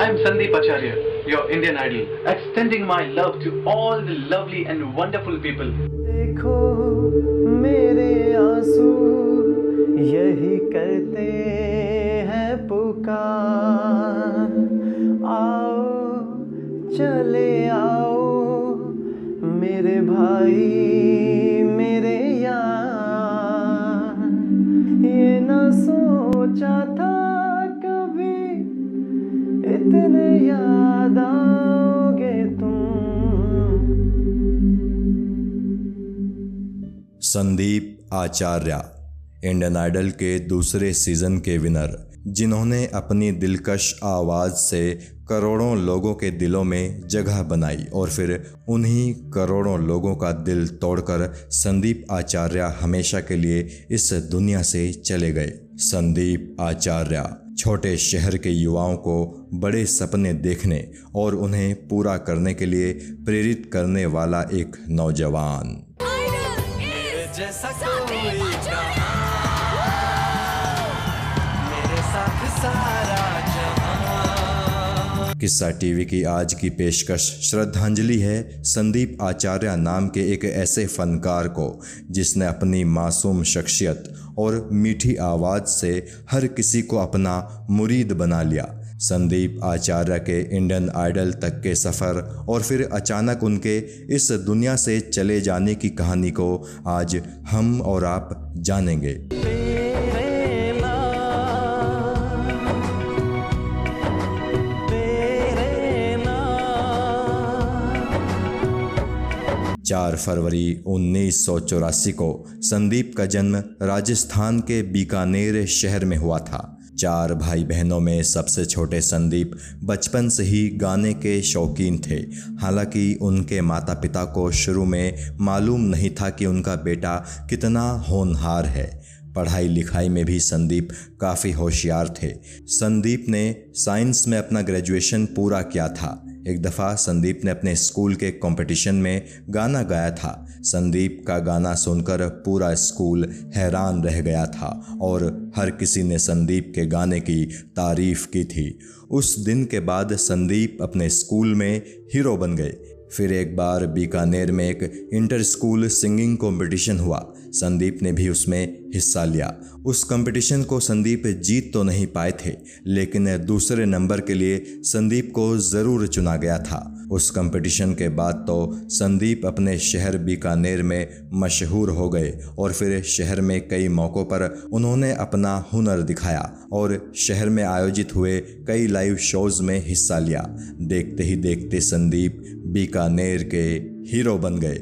I'm Sandeep Acharya, your Indian Idol, extending my love to all the lovely and wonderful people. इतने याद आओगे तुम? संदीप आचार्य, Indian idol के दूसरे सीज़न के विनर, जिन्होंने अपनी दिलकश आवाज़ से करोड़ों लोगों के दिलों में जगह बनाई और फिर उन्हीं करोड़ों लोगों का दिल तोड़कर संदीप आचार्य हमेशा के लिए इस दुनिया से चले गए। संदीप आचार्य छोटे शहर के युवाओं को बड़े सपने देखने और उन्हें पूरा करने के लिए प्रेरित करने वाला एक नौजवान। साथ किस्सा टीवी की आज की पेशकश। श्रद्धांजलि है संदीप आचार्य नाम के एक ऐसे फनकार को, जिसने अपनी मासूम शख्सियत और मीठी आवाज़ से हर किसी को अपना मुरीद बना लिया। संदीप आचार्य के इंडियन आइडल तक के सफ़र और फिर अचानक उनके इस दुनिया से चले जाने की कहानी को आज हम और आप जानेंगे। चार फरवरी उन्नीस सौ चौरासी को संदीप का जन्म राजस्थान के बीकानेर शहर में हुआ था। चार भाई बहनों में सबसे छोटे संदीप बचपन से ही गाने के शौकीन थे। हालाँकि उनके माता पिता को शुरू में मालूम नहीं था कि उनका बेटा कितना होनहार है। पढ़ाई लिखाई में भी संदीप काफ़ी होशियार थे। संदीप ने साइंस में अपना ग्रेजुएशन पूरा किया था। एक दफ़ा संदीप ने अपने स्कूल के कंपटीशन में गाना गाया था। संदीप का गाना सुनकर पूरा स्कूल हैरान रह गया था और हर किसी ने संदीप के गाने की तारीफ़ की थी। उस दिन के बाद संदीप अपने स्कूल में हीरो बन गए। फिर एक बार बीकानेर में एक इंटर स्कूल सिंगिंग कंपटीशन हुआ। संदीप ने भी उसमें हिस्सा लिया। उस कंपटीशन को संदीप जीत तो नहीं पाए थे, लेकिन दूसरे नंबर के लिए संदीप को ज़रूर चुना गया था। उस कंपटीशन के बाद तो संदीप अपने शहर बीकानेर में मशहूर हो गए और फिर शहर में कई मौक़ों पर उन्होंने अपना हुनर दिखाया और शहर में आयोजित हुए कई लाइव शोज़ में हिस्सा लिया। देखते ही देखते संदीप बीकानेर के हीरो बन गए।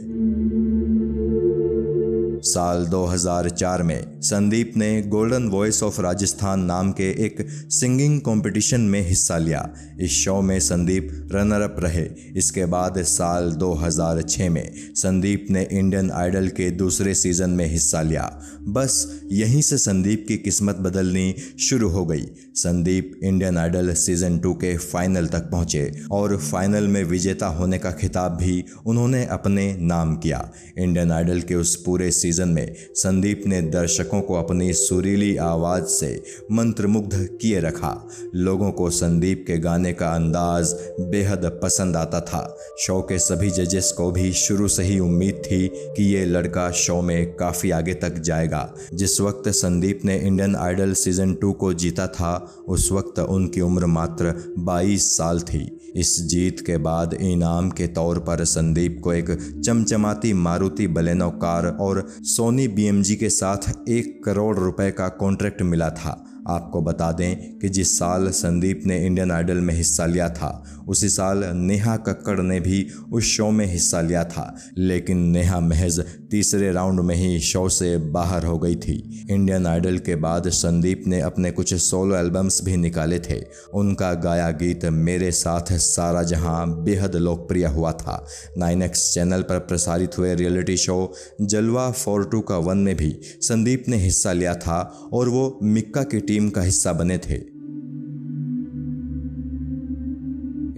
साल 2004 में, संदीप ने गोल्डन वॉइस ऑफ़ राजस्थान नाम के एक सिंगिंग कंपटीशन में हिस्सा लिया। इस शो में संदीप रनर अप रहे। इसके बाद साल 2006 में, संदीप ने इंडियन आइडल के दूसरे सीज़न में हिस्सा लिया। बस, यहीं से संदीप की किस्मत बदलनी शुरू हो गई। Sandeep Indian Idol season two के फाइनल तक पहुँचे और फाइनल में विजेता होने का खिताब भी उन्होंने अपने नाम किया। इंडियन आइडल के उस पूरे सीज़न में संदीप ने दर्शकों को अपनी सुरीली आवाज़ से मंत्रमुग्ध किए रखा। लोगों को संदीप के गाने का अंदाज बेहद पसंद आता था। शो के सभी जजेस को भी शुरू से ही उम्मीद थी कि ये लड़का शो में काफ़ी आगे तक जाएगा। जिस वक्त संदीप ने इंडियन आइडल सीज़न टू को जीता था, उस वक्त उनकी उम्र मात्र 22 साल थी। इस जीत के बाद इनाम के तौर पर संदीप को एक चमचमाती मारुति बलेनो कार और सोनी बीएमजी के साथ एक करोड़ रुपए का कॉन्ट्रैक्ट मिला था। आपको बता दें कि जिस साल संदीप ने इंडियन आइडल में हिस्सा लिया था, उसी साल नेहा कक्कड़ ने भी उस शो में हिस्सा लिया था। लेकिन नेहा महज तीसरे राउंड में ही शो से बाहर हो गई थी। इंडियन आइडल के बाद संदीप ने अपने कुछ सोलो एल्बम्स भी निकाले थे। उनका गाया गीत मेरे साथ सारा जहाँ बेहद लोकप्रिय हुआ था। नाइन चैनल पर प्रसारित हुए reality show Jalwa four two का वन में भी संदीप ने हिस्सा लिया था और वो मिक्का की टीम का हिस्सा बने थे।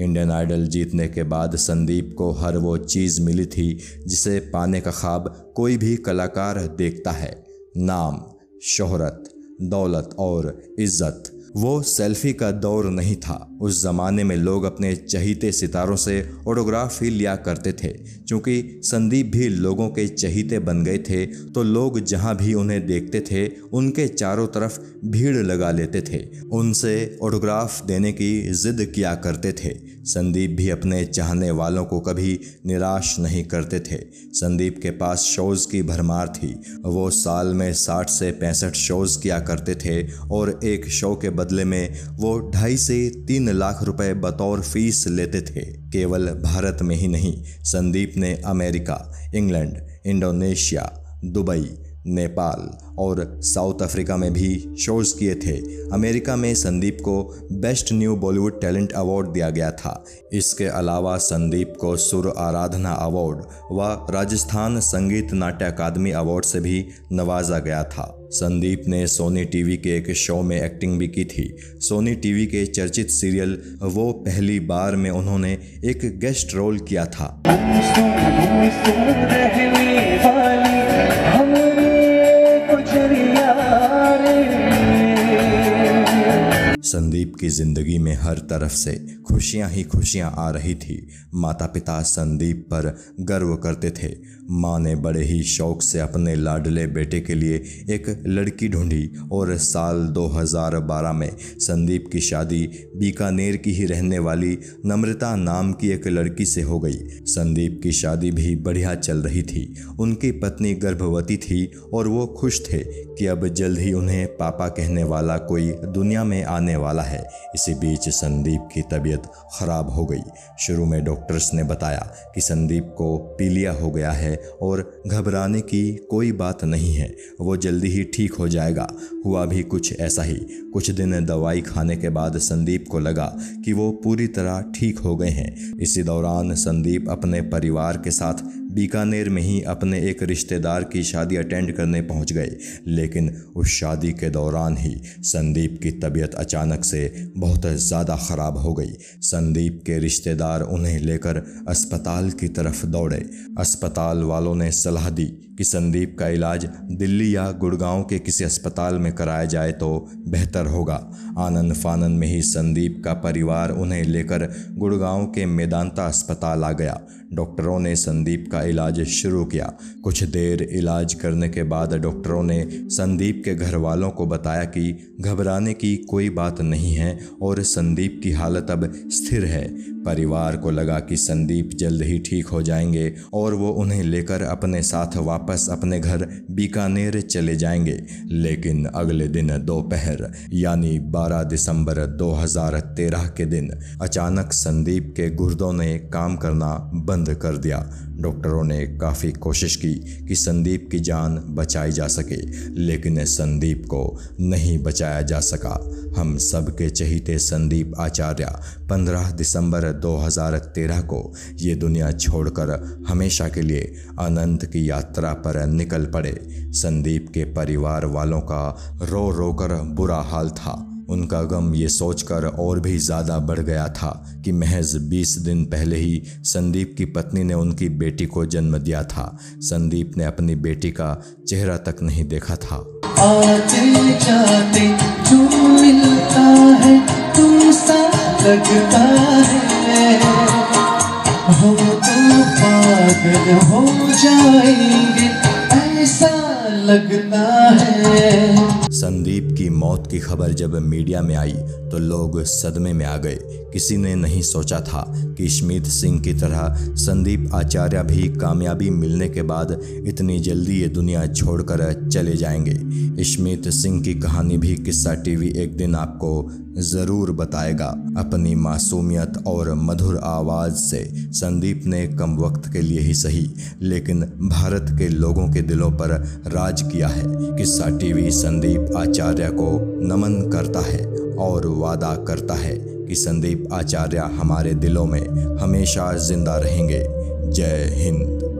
इंडियन आइडल जीतने के बाद संदीप को हर वो चीज़ मिली थी जिसे पाने का ख्वाब कोई भी कलाकार देखता है। नाम, शोहरत, दौलत और इज़्ज़त। वो सेल्फी का दौर नहीं था। उस जमाने में लोग अपने चहीते सितारों से ऑटोग्राफ ही लिया करते थे। क्योंकि संदीप भी लोगों के चहीते बन गए थे तो लोग जहाँ भी उन्हें देखते थे, उनके चारों तरफ़ भीड़ लगा लेते थे। उनसे ऑटोग्राफ देने की जिद किया करते थे। संदीप भी अपने चाहने वालों को कभी निराश नहीं करते थे। संदीप के पास शोज़ की भरमार थी। वो साल में साठ से पैंसठ शोज़ किया करते थे और एक शो के बदले में वो ढाई से तीन लाख रुपए बतौर फ़ीस लेते थे। केवल भारत में ही नहीं, संदीप ने America, England, Indonesia, Dubai Nepal और साउथ अफ्रीका में भी शोज़ किए थे। अमेरिका में संदीप को best new Bollywood talent award दिया गया था। इसके अलावा संदीप को सुर आराधना अवार्ड व राजस्थान संगीत नाट्य अकादमी अवार्ड से भी नवाजा गया था। संदीप ने सोनी टीवी के एक शो में एक्टिंग भी की थी। सोनी टीवी के चर्चित सीरियल वो पहली बार में उन्होंने एक गेस्ट रोल किया था। संदीप की ज़िंदगी में हर तरफ़ से खुशियाँ ही खुशियाँ आ रही थी। माता पिता संदीप पर गर्व करते थे। माँ ने बड़े ही शौक से अपने लाडले बेटे के लिए एक लड़की ढूंढी और साल 2012 में संदीप की शादी बीकानेर की ही रहने वाली नम्रता नाम की एक लड़की से हो गई। संदीप की शादी भी बढ़िया चल रही थी। उनकी पत्नी गर्भवती थी और वो खुश थे कि अब जल्द ही उन्हें पापा कहने वाला कोई दुनिया में आने वाला है। इसी बीच संदीप की तबीयत खराब हो गई। शुरू में डॉक्टर्स ने बताया कि संदीप को पीलिया हो गया है और घबराने की कोई बात नहीं है। वो जल्दी ही ठीक हो जाएगा। हुआ भी कुछ ऐसा ही। कुछ दिन दवाई खाने के बाद संदीप को लगा कि वो पूरी तरह ठीक हो गए हैं। इसी दौरान संदीप अपने परिवार के साथ बीकानेर में ही अपने एक रिश्तेदार की शादी अटेंड करने पहुँच गए, लेकिन उस शादी के दौरान ही संदीप की तबीयत अचानक से बहुत ज़्यादा ख़राब हो गई। संदीप के रिश्तेदार उन्हें लेकर अस्पताल की तरफ़ दौड़े। अस्पताल वालों ने सलाह दी कि संदीप का इलाज दिल्ली या गुड़गांव के किसी अस्पताल में कराया जाए तो बेहतर होगा। आनंद फानंद में ही संदीप का परिवार उन्हें लेकर गुड़गांव के मेदांता अस्पताल आ गया। डॉक्टरों ने संदीप का इलाज शुरू किया। कुछ देर इलाज करने के बाद डॉक्टरों ने संदीप के घर वालों को बताया कि घबराने की कोई बात नहीं है और संदीप की हालत अब स्थिर है। परिवार को लगा कि संदीप जल्द ही ठीक हो जाएँगे और वो उन्हें लेकर अपने साथ वापस अपने घर बीकानेर चले जाएँगे। लेकिन अगले दिन दोपहर, यानी 12 दिसंबर 2013 के दिन, अचानक संदीप के गुर्दों ने काम करना बंद कर दिया। डॉक्टरों ने काफ़ी कोशिश की कि संदीप की जान बचाई जा सके, लेकिन संदीप को नहीं बचाया जा सका। हम सब के चहीते संदीप आचार्य 15 दिसंबर 2013 को ये दुनिया छोड़कर हमेशा के लिए अनंत की यात्रा पर निकल पड़े। संदीप के परिवार वालों का रो रो कर बुरा हाल था। उनका गम ये सोचकर और भी ज़्यादा बढ़ गया था कि महज 20 दिन पहले ही संदीप की पत्नी ने उनकी बेटी को जन्म दिया था। संदीप ने अपनी बेटी का चेहरा तक नहीं देखा था। आते जाते जो मिलता है तुम सा लगता है। हम तो पागल हो जाएँगे ऐसा लगता है। संदीप की मौत की खबर जब मीडिया में आई तो लोग सदमे में आ गए। किसी ने नहीं सोचा था कि स्मित सिंह की तरह संदीप आचार्य भी कामयाबी मिलने के बाद इतनी जल्दी ये दुनिया छोड़कर चले जाएँगे। स्मित सिंह की कहानी भी किस्सा टीवी एक दिन आपको ज़रूर बताएगा। अपनी मासूमियत और मधुर आवाज़ से संदीप ने कम वक्त के लिए ही सही, लेकिन भारत के लोगों के दिलों पर राज किया है। किस्सा टीवी संदीप आचार्य को नमन करता है। और वादा करता है कि संदीप आचार्य हमारे दिलों में हमेशा ज़िंदा रहेंगे। जय हिंद।